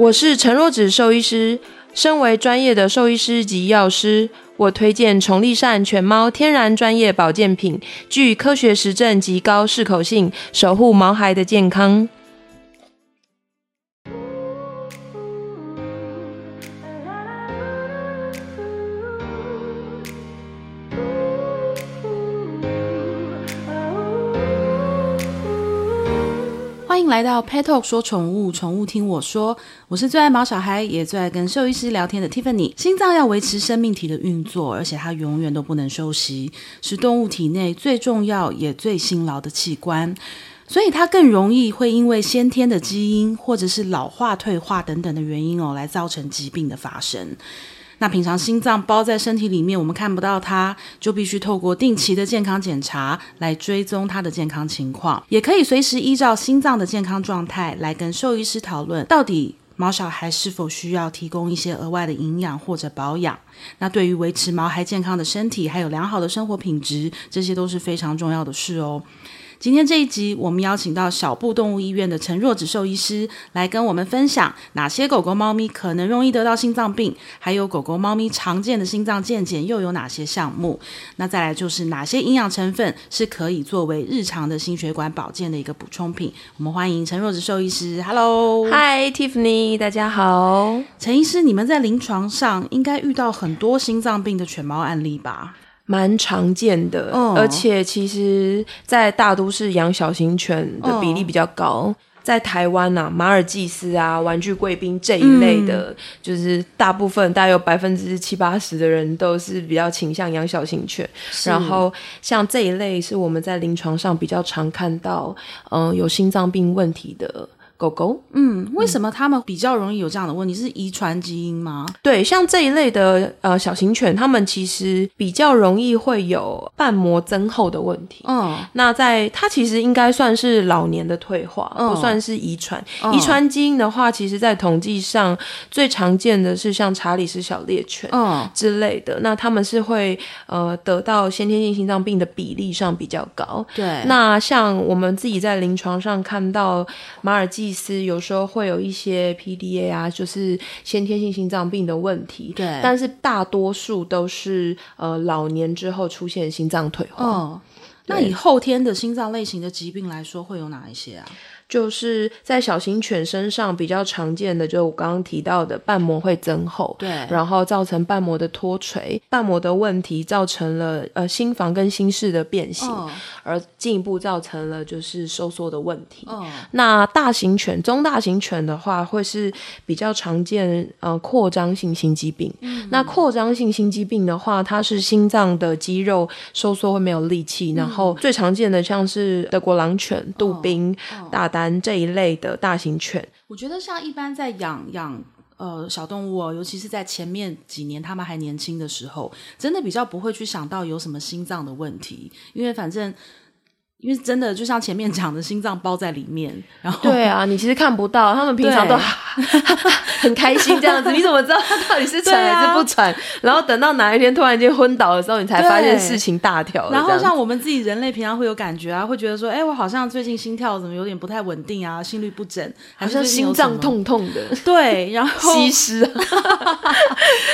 我是陈若芷兽医师，身为专业的兽医师及药师，我推荐崇利善犬猫天然专业保健品，具科学实证及高适口性，守护毛孩的健康。来到 Pet Talk 说宠物，宠物听我说。我是最爱毛小孩，也最爱跟兽医师聊天的 Tiffany。心脏要维持生命体的运作，而且它永远都不能休息，是动物体内最重要也最辛劳的器官，所以它更容易会因为先天的基因或者是老化、退化等等的原因哦，来造成疾病的发生。那平常心脏包在身体里面，我们看不到它，就必须透过定期的健康检查来追踪它的健康情况，也可以随时依照心脏的健康状态来跟兽医师讨论，到底毛小孩是否需要提供一些额外的营养或者保养。那对于维持毛孩健康的身体，还有良好的生活品质，这些都是非常重要的事哦。今天这一集，我们邀请到小布动物医院的陈若子兽医师来跟我们分享哪些狗狗、猫咪可能容易得到心脏病，还有狗狗、猫咪常见的心脏健检又有哪些项目？那再来就是哪些营养成分是可以作为日常的心血管保健的一个补充品？我们欢迎陈若子兽医师。Hello，Hi Tiffany，大家好。陈医师，你们在临床上应该遇到很多心脏病的犬猫案例吧？蛮常见的，嗯、而且其实，在大都市养小型犬的比例比较高。嗯、在台湾啊，马尔济斯啊、玩具贵宾这一类的，嗯、就是大部分大概有百分之七八十的人都是比较倾向养小型犬。然后，像这一类是我们在临床上比较常看到，嗯、呃，有心脏病问题的。狗狗，嗯，为什么他们比较容易有这样的问题？是遗传基因吗？对，像这一类的呃小型犬，它们其实比较容易会有瓣膜增厚的问题。嗯，那在它其实应该算是老年的退化，嗯、不算是遗传。遗传、嗯、基因的话，其实在统计上最常见的是像查理斯小猎犬，嗯之类的。嗯、那他们是会呃得到先天性心脏病的比例上比较高。对，那像我们自己在临床上看到马尔济。意思有时候会有一些 PDA 啊，就是先天性心脏病的问题。对，但是大多数都是呃老年之后出现心脏退化。哦，那以后天的心脏类型的疾病来说，会有哪一些啊？就是在小型犬身上比较常见的，就是我刚刚提到的瓣膜会增厚，对，然后造成瓣膜的脱垂，瓣膜的问题造成了呃心房跟心室的变形，哦、而进一步造成了就是收缩的问题。哦、那大型犬、中大型犬的话，会是比较常见呃扩张性心肌病。嗯、那扩张性心肌病的话，它是心脏的肌肉收缩会没有力气，嗯、然后最常见的像是德国狼犬、杜宾、哦、大丹。这一类的大型犬，我觉得像一般在养养呃小动物哦，尤其是在前面几年他们还年轻的时候，真的比较不会去想到有什么心脏的问题，因为反正。因为真的就像前面讲的，心脏包在里面，然后对啊，你其实看不到，他们平常都对很开心这样子，你怎么知道他到底是喘还是不喘？啊、然后等到哪一天突然间昏倒的时候，你才发现事情大条。然后像我们自己人类平常会有感觉啊，会觉得说，哎，我好像最近心跳怎么有点不太稳定啊，心律不整，好像心脏痛痛的。对，然 后西施，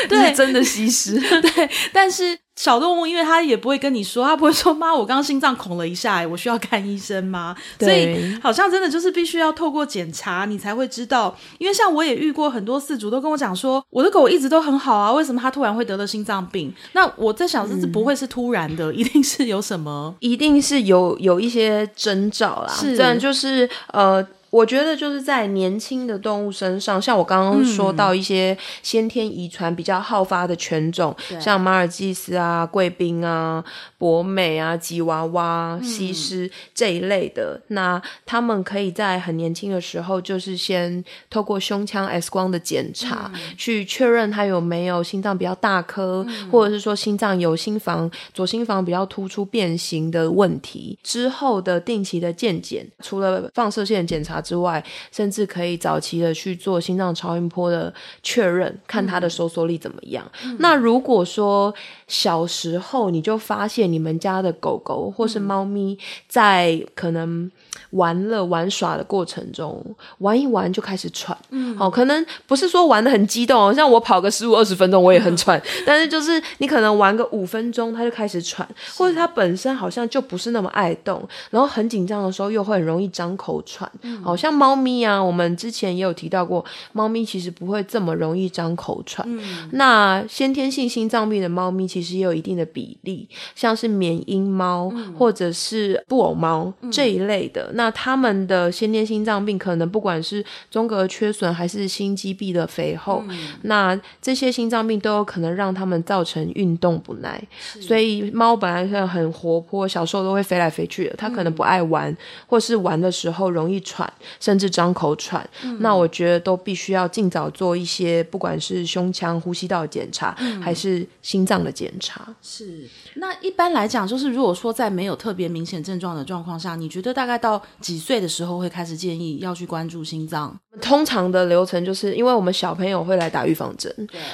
对，真的西施，对，但是。小动物，因为它也不会跟你说，它不会说妈，我刚刚心脏恐了一下，我需要看医生吗？所以好像真的就是必须要透过检查，你才会知道。因为像我也遇过很多饲主都跟我讲说，我的狗一直都很好啊，为什么它突然会得了心脏病？那我在想，这是不会是突然的，嗯、一定是有什么，一定是有有一些征兆啦。是，这样就是呃。我觉得就是在年轻的动物身上，像我刚刚说到一些先天遗传比较好发的犬种，嗯、像马尔济斯啊、贵宾啊、博美啊、吉娃娃、西施、嗯、这一类的，那他们可以在很年轻的时候，就是先透过胸腔 X 光的检查，嗯、去确认它有没有心脏比较大颗，嗯、或者是说心脏有心房左心房比较突出变形的问题。之后的定期的健检，除了放射线检查。之外，甚至可以早期的去做心脏超音波的确认，看它的收缩力怎么样。嗯、那如果说小时候你就发现你们家的狗狗或是猫咪在可能玩乐玩耍的过程中，玩一玩就开始喘，嗯，好，可能不是说玩的很激动，像我跑个十五二十分钟我也很喘，嗯、但是就是你可能玩个五分钟它就开始喘，或者它本身好像就不是那么爱动，然后很紧张的时候又会很容易张口喘，好、嗯、像猫咪啊，我们之前也有提到过，猫咪其实不会这么容易张口喘，嗯、那先天性心脏病的猫咪其实也有一定的比例，像是缅因猫、嗯、或者是布偶猫这一类的，嗯、那它们的先天心脏病可能不管是中隔缺损还是心肌壁的肥厚，嗯、那这些心脏病都有可能让它们造成运动不耐，所以猫本来是很活泼，小时候都会飞来飞去的，它可能不爱玩，嗯、或是玩的时候容易喘，甚至张口喘，嗯、那我觉得都必须要尽早做一些，不管是胸腔、呼吸道检查，嗯、还是心脏的检查。是，那一般来讲，就是如果说在没有特别明显症状的状况下，你觉得大概到几岁的时候会开始建议要去关注心脏？通常的流程就是因为我们小朋友会来打预防针，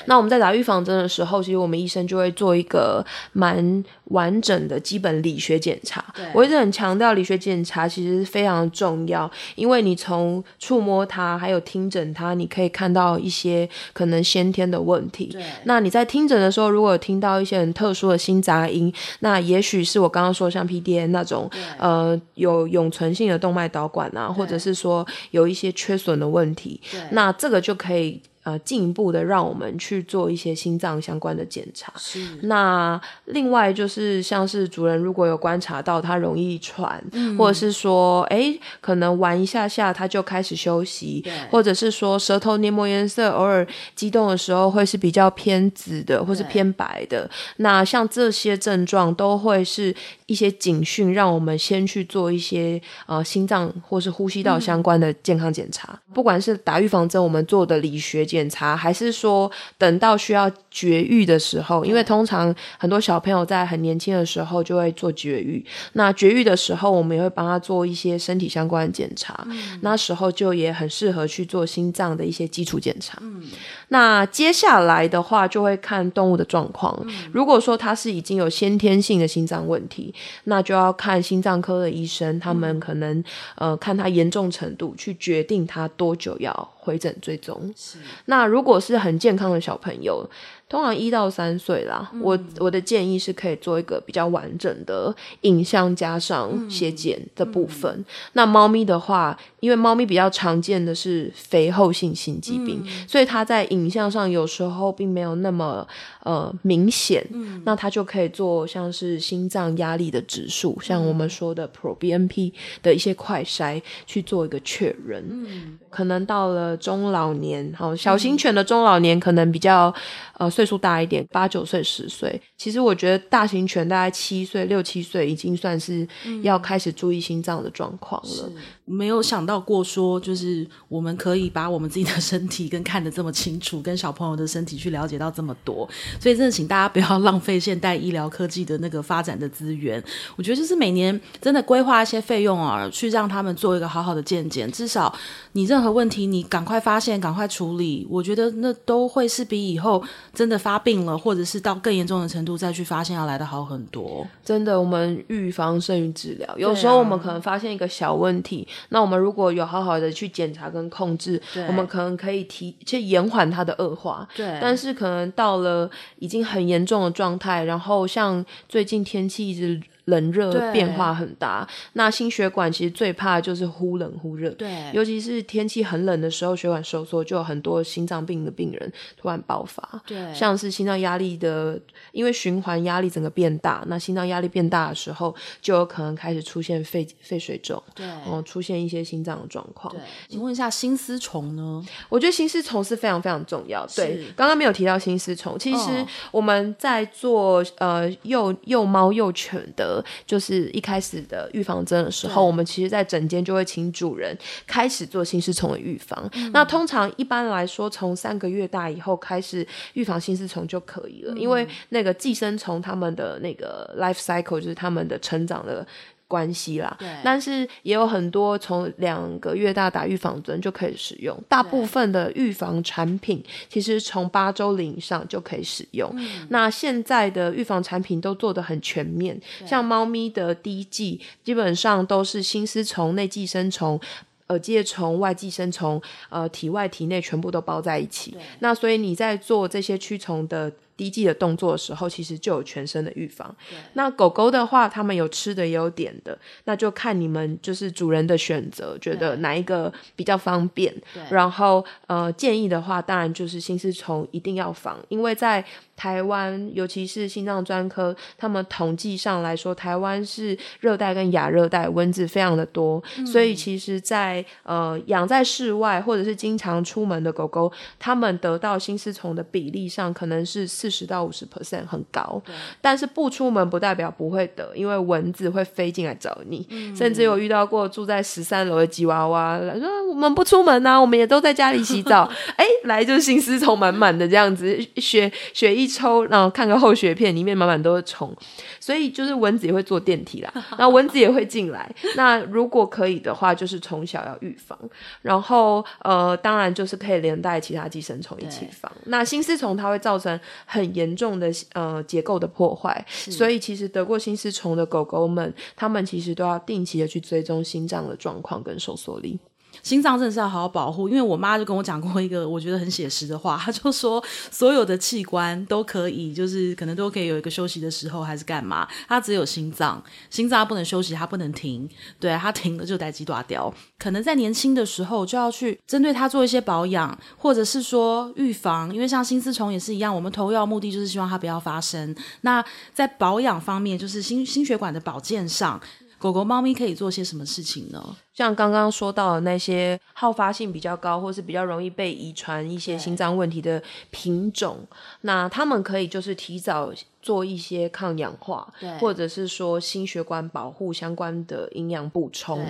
那我们在打预防针的时候，其实我们医生就会做一个蛮完整的基本理学检查。我一直很强调理学检查其实非常重要，因为你从触摸它，还有听诊它，你可以看到一些可能先天的问题。那你在听诊的时候，如果有听到一些很特殊的心杂音，那也许是我刚刚说像 PDA 那种，呃，有永存性的动脉导管啊，或者是说有一些缺损的问题，那这个就可以。呃，进一步的让我们去做一些心脏相关的检查。是。那另外就是像是主人如果有观察到他容易喘，嗯、或者是说，哎，可能玩一下下他就开始休息，或者是说舌头黏膜颜色偶尔激动的时候会是比较偏紫的，或是偏白的。那像这些症状都会是一些警讯，让我们先去做一些呃心脏或是呼吸道相关的健康检查。嗯、不管是打预防针，我们做的理学。检查还是说等到需要绝育的时候，因为通常很多小朋友在很年轻的时候就会做绝育。那绝育的时候，我们也会帮他做一些身体相关的检查。嗯、那时候就也很适合去做心脏的一些基础检查。嗯、那接下来的话，就会看动物的状况。嗯、如果说它是已经有先天性的心脏问题，那就要看心脏科的医生，他们可能、嗯、呃看他严重程度，去决定他多久要回诊追踪。是。那如果是很健康的小朋友，通常一到三岁啦，嗯、我我的建议是可以做一个比较完整的影像加上血检的部分。嗯嗯、那猫咪的话，因为猫咪比较常见的是肥厚性心肌病，嗯、所以它在影像上有时候并没有那么呃明显。嗯、那它就可以做像是心脏压力的指数，嗯、像我们说的 proBNP 的一些快筛去做一个确认。嗯、可能到了中老年，好小型犬的中老年可能比较呃。岁数大一点，八九岁、十岁，其实我觉得大型犬大概七岁、六七岁已经算是要开始注意心脏的状况了。嗯没有想到过说，就是我们可以把我们自己的身体跟看得这么清楚，跟小朋友的身体去了解到这么多，所以真的请大家不要 浪费现代医疗科技的那个发展的资源。我觉得就是每年真的规划一些费用啊，去让他们做一个好好的健检，至少你任何问题你赶快发现，赶快处理，我觉得那都会是比以后真的发病了，或者是到更严重的程度再去发现要来得好很多。真的，我们预防胜于治疗，有时候我们可能发现一个小问题。那我们如果有好好的去检查跟控制，我们可能可以提去延缓它的恶化。对，但是可能到了已经很严重的状态，然后像最近天气一直。冷热变化很大，那心血管其实最怕的就是忽冷忽热，对，尤其是天气很冷的时候，血管收缩，就有很多心脏病的病人突然爆发，对，像是心脏压力的，因为循环压力整个变大，那心脏压力变大的时候，就有可能开始出现肺肺水肿，对，然后出现一些心脏的状况。对，请问一下心丝虫呢？我觉得心丝虫是非常非常重要，对，刚刚没有提到心丝虫，其实我们在做、哦、呃幼幼猫幼犬的。就是一开始的预防针的时候，我们其实，在诊间就会请主人开始做心丝虫的预防。嗯、那通常一般来说，从三个月大以后开始预防心丝虫就可以了，嗯、因为那个寄生虫它们的那个 life cycle 就是它们的成长的。关系啦，对，但是也有很多从两个月大打预防针就可以使用。大部分的预防产品其实从八周龄以上就可以使用。嗯、那现在的预防产品都做得很全面，像猫咪的滴剂基本上都是心丝虫、内寄生虫、耳疥虫、外寄生虫，呃，体外体内全部都包在一起。那所以你在做这些驱虫的。滴剂的动作的时候，其实就有全身的预防。那狗狗的话，它们有吃的也有点的，那就看你们就是主人的选择，觉得哪一个比较方便。然后呃，建议的话，当然就是心丝虫一定要防，因为在台湾，尤其是心脏专科，他们统计上来说，台湾是热带跟亚热带蚊子非常的多，嗯、所以其实在，在呃养在室外或者是经常出门的狗狗，他们得到心丝虫的比例上可能是四十到五十 percent 很高，但是不出门不代表不会得，因为蚊子会飞进来找你，嗯、甚至有遇到过住在十三楼的吉娃娃来说我们不出门啊，我们也都在家里洗澡，哎、欸，来就心丝虫满满的这样子，血血一抽，然后看个厚血片，里面满满都是虫，所以就是蚊子也会坐电梯啦，然后蚊子也会进来。那如果可以的话，就是从小要预防，然后呃，当然就是可以连带其他寄生虫一起防。那心丝虫它会造成很严重的呃结构的破坏，所以其实得过心丝虫的狗狗们，它们其实都要定期的去追踪心脏的状况跟收缩力。心脏真的是要好好保护，因为我妈就跟我讲过一个我觉得很写实的话，她就说所有的器官都可以，就是可能都可以有一个休息的时候，还是干嘛？她只有心脏，心脏不能休息，它不能停，对，它停了就代志大条。可能在年轻的时候就要去针对它做一些保养，或者是说预防，因为像心丝虫也是一样，我们投药目的就是希望它不要发生。那在保养方面，就是心心血管的保健上。狗狗、猫咪可以做些什么事情呢？像刚刚说到的那些好发性比较高，或是比较容易被遗传一些心脏问题的品种，那他们可以就是提早做一些抗氧化，或者是说心血管保护相关的营养补充。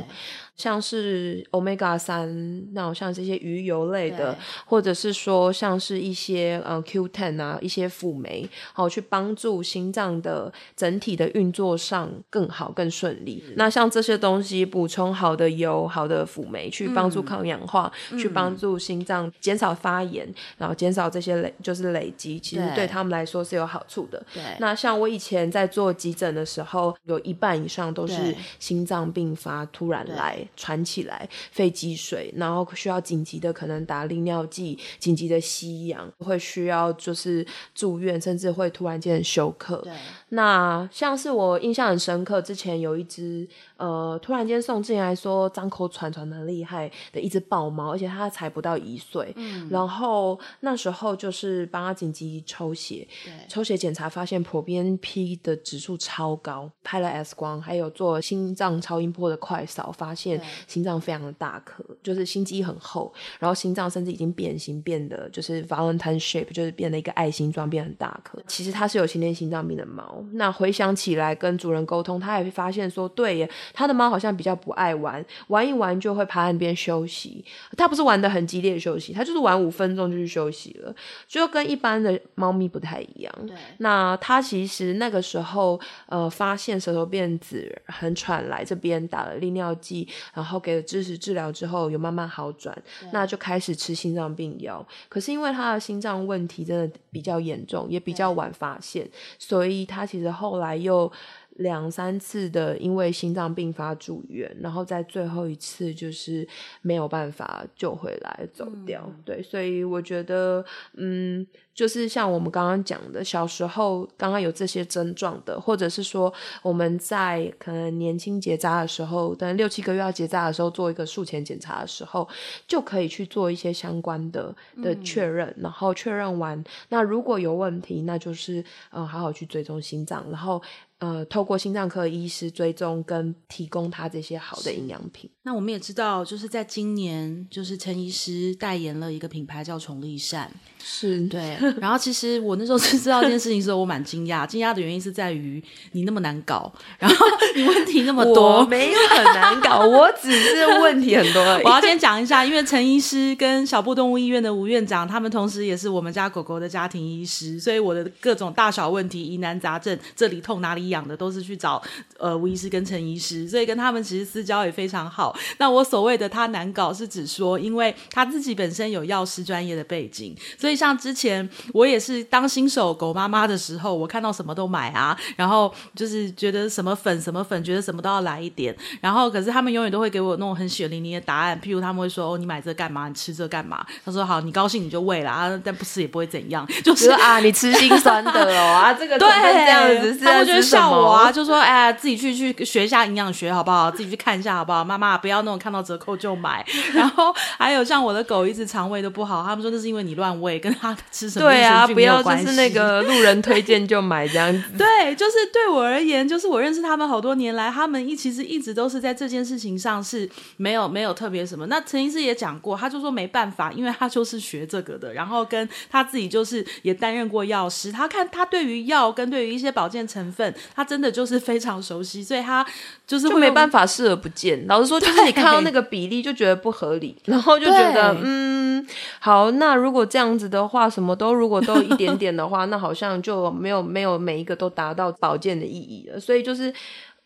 像是 Omega 三，那种像这些鱼油类的，或者是说像是一些呃 Q10 啊，一些辅酶，好去帮助心脏的整体的运作上更好、更顺利。那像这些东西补充好的油、好的辅酶，去帮助抗氧化，嗯、去帮助心脏减少发炎，嗯、然后减少这些累就是累积，其实对他们来说是有好处的。对，那像我以前在做急诊的时候，有一半以上都是心脏病发突然来。传起来肺积水，然后需要紧急的可能打利尿剂，紧急的吸氧，会需要就是住院，甚至会突然间休克。对，那像是我印象很深刻，之前有一只呃突然间送进来说张口喘喘的厉害的一只豹猫，而且它才不到一岁。嗯，然后那时候就是帮他紧急抽血，抽血检查发现 proBNP 的指数超高，拍了 X 光，还有做心脏超音波的快扫，发现。心脏非常的大颗，就是心肌很厚，然后心脏甚至已经变形，变得就是 Valentine shape，就是变了一个爱心状，变很大颗。其实它是有先天心脏病的猫。那回想起来跟主人沟通，他也会发现说，对耶，他的猫好像比较不爱玩，玩一玩就会趴在那边休息。他不是玩的很激烈休息，他就是玩五分钟就去休息了，就跟一般的猫咪不太一样。对。那他其实那个时候呃发现舌头变紫，很喘，来这边打了利尿剂。然后给了支持治疗之后，有慢慢好转，那就开始吃心脏病药。可是因为他的心脏问题真的比较严重，也比较晚发现，所以他其实后来又两三次的因为心脏病发住院，然后在最后一次就是没有办法救回来走掉。嗯、对，所以我觉得，嗯。就是像我们刚刚讲的，小时候刚刚有这些症状的，或者是说我们在可能年轻结扎的时候，等六七个月要结扎的时候，做一个术前检查的时候，就可以去做一些相关的的确认，嗯、然后确认完，那如果有问题，那就是呃好好去追踪心脏，然后。呃，透过心脏科医师追踪跟提供他这些好的营养品。那我们也知道，就是在今年，就是陈医师代言了一个品牌叫宠立善，是对。然后其实我那时候是知道这件事情的时候，我蛮惊讶。惊讶的原因是在于你那么难搞，然后你问题那么多。我没有很难搞，我只是问题很多。我要先讲一下，因为陈医师跟小布动物医院的吴院长，他们同时也是我们家狗狗的家庭医师，所以我的各种大小问题、疑难杂症，这里痛哪里痒的，都是去找呃吴医师跟陈医师，所以跟他们其实私交也非常好。那我所谓的他难搞，是指说，因为他自己本身有药师专业的背景，所以像之前我也是当新手狗妈妈的时候，我看到什么都买啊，然后就是觉得什么粉什么粉，觉得什么都要来一点，然后可是他们永远都会给我那种很血淋淋的答案，譬如他们会说：“哦，你买这干嘛？你吃这干嘛？”他说：“好，你高兴你就喂了啊，但不吃也不会怎样。”就是啊，你吃心酸的哦啊，这个对这样子，他们就笑我啊，就说：“哎呀，自己去去学一下营养学好不好？自己去看一下好不好？妈妈不要那种看到折扣就买。”然后还有像我的狗一直肠胃都不好，他们说那是因为你乱喂，跟他吃什么对啊，不要就是那个路人推荐就买这样子。对，就是对我而言，就是我认识他们好多年来，他们一其实一直都是在这件事情上是没有没有特别什么。那陈医师也讲过，他就说没办法，因为他就是学这个的，然后跟他自己就是也担任过药师，他看他对于药跟对于一些保健成分，他真的就是非常熟悉，所以他就是会就没办法视而不见。老实说，就是你看到那个比例就觉得不合理，然后就觉得嗯，好，那如果这样子的话，什么都如果都一点点的话，那好像就没有没有每一个都达到保健的意义了。所以就是。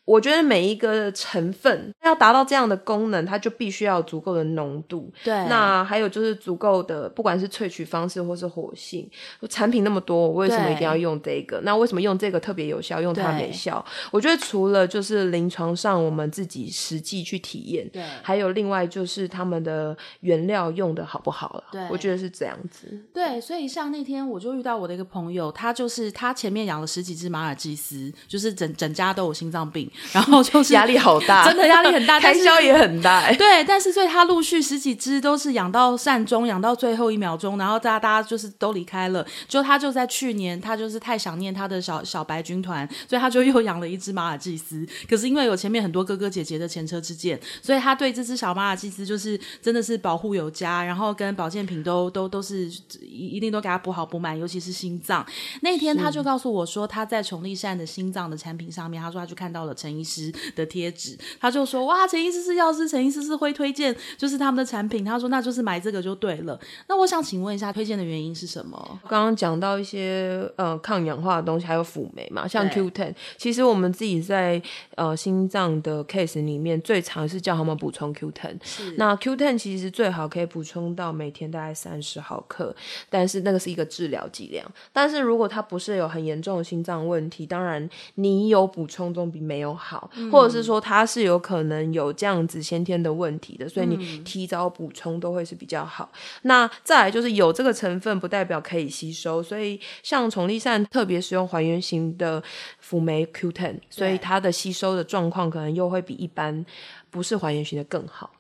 我觉得每一个成分要达到这样的功能，它就必须要有足够的浓度。对，那还有就是足够的，不管是萃取方式或是活性，产品那么多，我为什么一定要用这个？那为什么用这个特别有效，用它没效？我觉得除了就是临床上我们自己实际去体验，对，还有另外就是他们的原料用的好不好了。对，我觉得是这样子。对，所以像那天我就遇到我的一个朋友，他就是他前面养了十几只马尔济斯，就是整整家都有心脏病。然后就是压力好大，真的压力很大，开销也很大。对，但是所以他陆续十几只都是养到善终，养到最后一秒钟，然后大家大家就是都离开了。就他就在去年，他就是太想念他的小小白军团，所以他就又养了一只马尔济斯。可是因为有前面很多哥哥姐姐的前车之鉴，所以他对这只小马尔济斯就是真的是保护有加，然后跟保健品都都都是一一定都给他补好补满，尤其是心脏。那天他就告诉我说，他在崇利善的心脏的产品上面，他说他就看到了陈医师的贴纸，他就说哇，陈医师是药师，陈医师是会推荐，就是他们的产品。他说那就是买这个就对了。那我想请问一下，推荐的原因是什么？刚刚讲到一些呃抗氧化的东西，还有辅酶嘛，像 Q Ten，。其实我们自己在呃心脏的 case 里面，最常是叫他们补充 Q10。是。那 Q Ten 其实最好可以补充到每天大概三十毫克，但是那个是一个治疗剂量。但是如果他不是有很严重的心脏问题，当然你有补充总比没有好。或者是说他是有可能有这样子先天的问题的，所以你提早补充都会是比较好。嗯。那再来就是有这个成分，不代表可以吸收，所以像宠立善特别使用还原型的辅酶 Q10，所以它的吸收的状况可能又会比一般不是还原型的更好。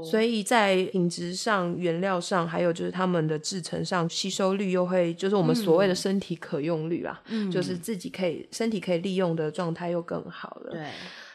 哦，所以在品质上、原料上，还有就是他们的制成上，吸收率又会，就是我们所谓的身体可用率啦，嗯，就是自己可以身体可以利用的状态又更好了。对。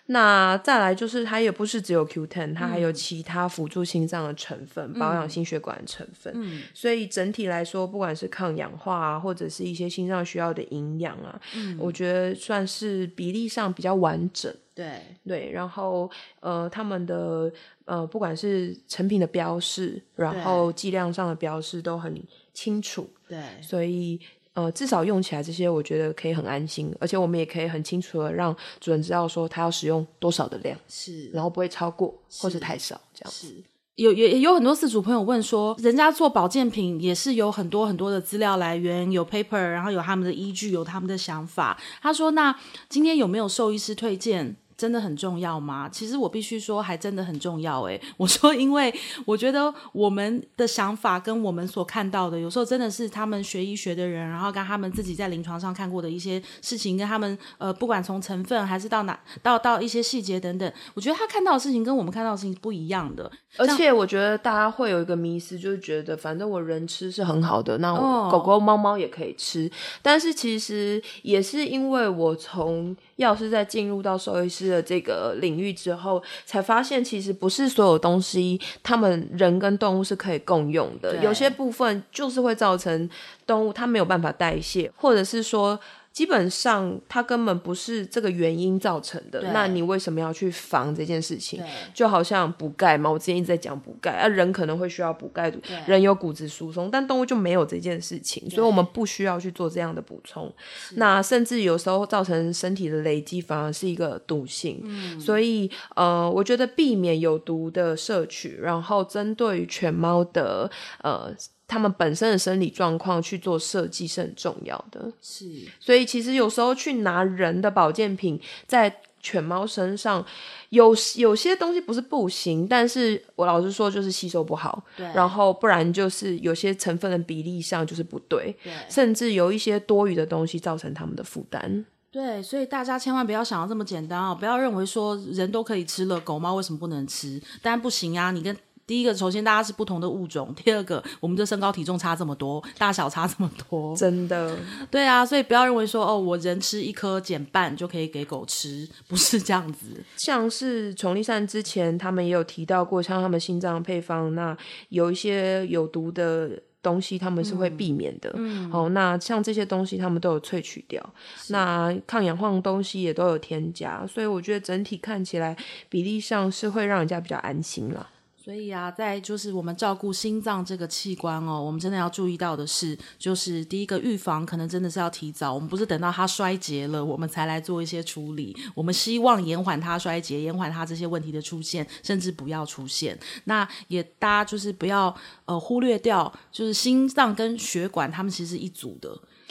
那再来就是，它也不是只有 Q10，它还有其他辅助心脏的成分，嗯、保养心血管的成分。嗯，所以整体来说，不管是抗氧化啊，或者是一些心脏需要的营养啊，嗯，我觉得算是比例上比较完整。对对，然后呃，他们的呃，不管是成品的标示，然后剂量上的标示都很清楚。对，所以。呃，至少用起来这些，我觉得可以很安心，而且我们也可以很清楚的让主人知道说他要使用多少的量，是，然后不会超过或是太少这样子。是，有也也有很多饲主朋友问说，人家做保健品也是有很多很多的资料来源，有 paper，然后有他们的依据，有他们的想法。他说，那今天有没有兽医师推荐？真的很重要吗？其实我必须说，还真的很重要诶。我说，因为我觉得我们的想法跟我们所看到的，有时候真的是他们学医学的人，然后跟他们自己在临床上看过的一些事情，跟他们呃，不管从成分还是到哪到到一些细节等等，我觉得他看到的事情跟我们看到的事情是不一样的。而且我觉得大家会有一个迷思，就是觉得反正我人吃是很好的，那我狗狗猫猫也可以吃。但是其实也是因为我从药师在进入到兽医师的这个领域之后，才发现其实不是所有东西，他们人跟动物是可以共用的，有些部分就是会造成动物它没有办法代谢，或者是说。基本上，它根本不是这个原因造成的。那你为什么要去防这件事情？就好像补钙嘛，我之前一直在讲补钙啊，人可能会需要补钙，人有骨质疏松，但动物就没有这件事情，所以我们不需要去做这样的补充。那甚至有时候造成身体的累积，反而是一个毒性。嗯，所以呃，我觉得避免有毒的摄取，然后针对于犬猫的呃。他们本身的生理状况去做设计是很重要的，是。所以其实有时候去拿人的保健品在犬猫身上，有有些东西不是不行，但是我老实说就是吸收不好，对。然后不然就是有些成分的比例上就是不对，对。甚至有一些多余的东西造成他们的负担。对，所以大家千万不要想要这么简单哦，不要认为说人都可以吃了，狗猫为什么不能吃？当然不行啊，你跟。第一个，首先大家是不同的物种；第二个，我们的身高体重差这么多，大小差这么多，真的，对啊，所以不要认为说哦，我人吃一颗减半就可以给狗吃，不是这样子。像是宠力善之前他们也有提到过，像他们心脏配方，那有一些有毒的东西他们是会避免的。嗯，好，那像这些东西他们都有萃取掉，那抗氧化的东西也都有添加，所以我觉得整体看起来比例上是会让人家比较安心了。所以啊，在就是我们照顾心脏这个器官哦，我们真的要注意到的是，就是第一个预防可能真的是要提早，我们不是等到它衰竭了，我们才来做一些处理。我们希望延缓它衰竭，延缓它这些问题的出现，甚至不要出现。那也大家就是不要呃忽略掉，就是心脏跟血管它们其实是一组的，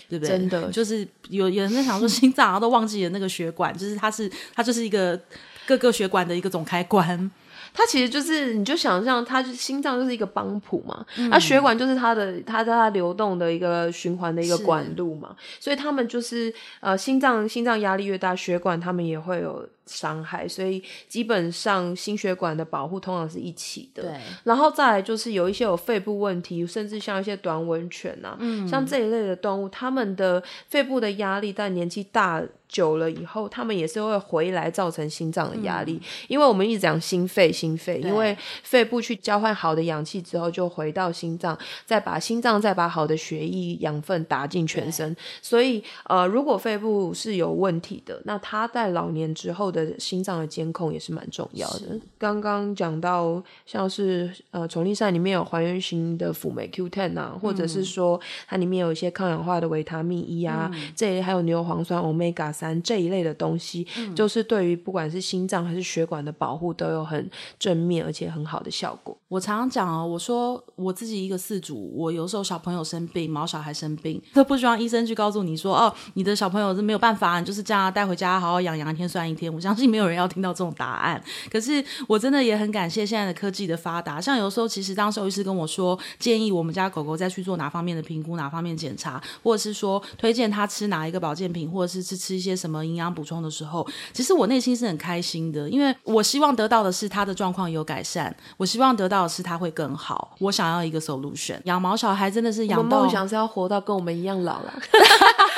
对不对？真的，就是有有人在想说心脏，然后都忘记了那个血管，就是它是它就是一个各个血管的一个总开关。它其实就是，你就想象它就是心脏就是一个帮浦嘛，那、嗯啊、血管就是它的，它它流动的一个循环的一个管路嘛，所以他们就是呃，心脏心脏压力越大，血管他们也会有。伤害，所以基本上心血管的保护通常是一起的。对，然后再来就是有一些有肺部问题，甚至像一些短吻犬啊，嗯，像这一类的动物，它们的肺部的压力在年纪大久了以后，它们也是会回来造成心脏的压力。嗯，因为我们一直讲心肺，心肺，因为肺部去交换好的氧气之后，就回到心脏，再把心脏再把好的血液养分打进全身。所以，呃，如果肺部是有问题的，那它在老年之后的心脏的监控也是蛮重要的。刚刚讲到像是呃宠力善里面有还原型的辅酶 Q10 啊，或者是说它里面有一些抗氧化的维他命 E 啊，嗯、这一类还有牛磺酸 Omega 三这一类的东西，嗯、就是对于不管是心脏还是血管的保护都有很正面而且很好的效果。我常常讲哦，我说我自己一个四主，我有时候小朋友生病，毛小孩生病，都不希望医生去告诉你说哦，你的小朋友是没有办法，你就是这样带回家好好养养一天算一天。我相信没有人要听到这种答案。可是我真的也很感谢现在的科技的发达。像有时候，其实当兽医师跟我说建议我们家狗狗再去做哪方面的评估、哪方面检查，或者是说推荐它吃哪一个保健品，或者是吃吃一些什么营养补充的时候，其实我内心是很开心的，因为我希望得到的是它的状况有改善，我希望得到的是它会更好。我想要一个 solution。养毛小孩真的是养到梦想是要活到跟我们一样老了。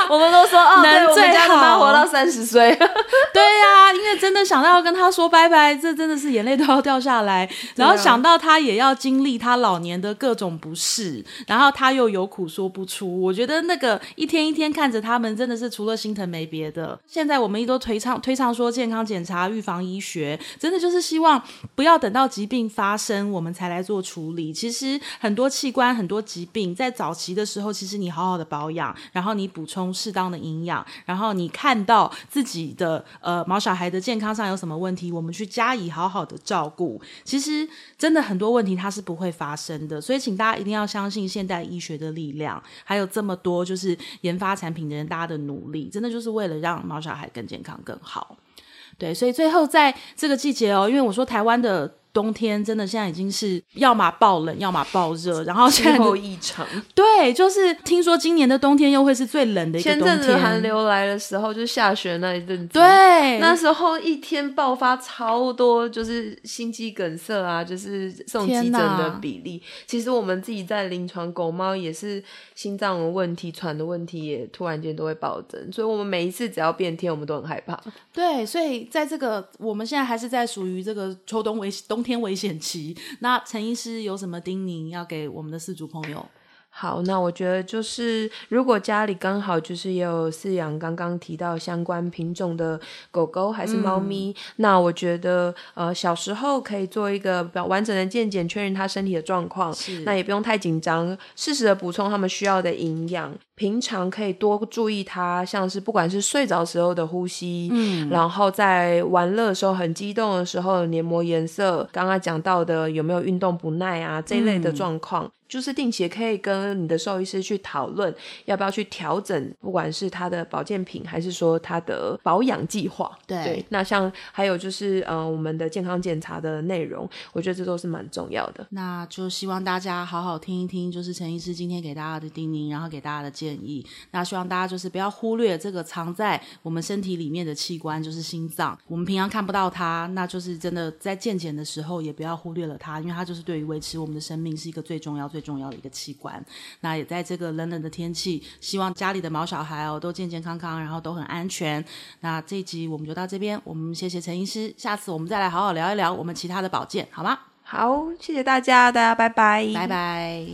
我们都说哦，能对，我们家能活到三十岁。对呀、啊，因为真的想到要跟他说拜拜，这真的是眼泪都要掉下来。然后想到他也要经历他老年的各种不适，然后他又有苦说不出。我觉得那个一天一天看着他们，真的是除了心疼没别的。现在我们一都推倡推倡说健康检查、预防医学，真的就是希望不要等到疾病发生我们才来做处理。其实很多器官、很多疾病在早期的时候，其实你好好的保养，然后你补充。适当的营养，然后你看到自己的呃毛小孩的健康上有什么问题，我们去加以好好的照顾。其实真的很多问题它是不会发生的，所以请大家一定要相信现代医学的力量，还有这么多就是研发产品的人，大家的努力，真的就是为了让毛小孩更健康更好。对，所以最后在这个季节哦，因为我说台湾的。冬天真的现在已经是要么爆冷，要么爆热，然后气候异常。对，就是听说今年的冬天又会是最冷的一个冬天。前阵子寒流来的时候，就是下雪那一阵子，对，那时候一天爆发超多，就是心肌梗塞啊，就是送急诊的比例。其实我们自己在临床，狗猫也是心脏的问题、喘的问题，也突然间都会暴增。所以，我们每一次只要变天，我们都很害怕。对，所以在这个我们现在还是在属于这个秋冬为冬天危险期。那陈医师有什么叮咛要给我们的饲主朋友？好，那我觉得就是，如果家里刚好就是也有饲养刚刚提到相关品种的狗狗还是猫咪，嗯、那我觉得呃小时候可以做一个比较完整的健检，确认它身体的状况，是，那也不用太紧张，适时的补充它们需要的营养。平常可以多注意它，像是不管是睡着时候的呼吸，嗯，然后在玩乐的时候很激动的时候，黏膜颜色，刚刚讲到的有没有运动不耐啊这一类的状况。嗯就是定期可以跟你的兽医师去讨论，要不要去调整，不管是他的保健品，还是说他的保养计划。对，对，那像还有就是，呃，我们的健康检查的内容，我觉得这都是蛮重要的。那就希望大家好好听一听，就是陈医师今天给大家的叮咛，然后给大家的建议。那希望大家就是不要忽略这个藏在我们身体里面的器官，就是心脏。我们平常看不到它，那就是真的在健检的时候也不要忽略了它，因为它就是对于维持我们的生命是一个最重要。最重要的一个器官，那也在这个冷冷的天气，希望家里的毛小孩哦都健健康康，然后都很安全。那这一集我们就到这边，我们谢谢陈医师，下次我们再来好好聊一聊我们其他的保健，好吗？好，谢谢大家，大家拜拜，拜拜。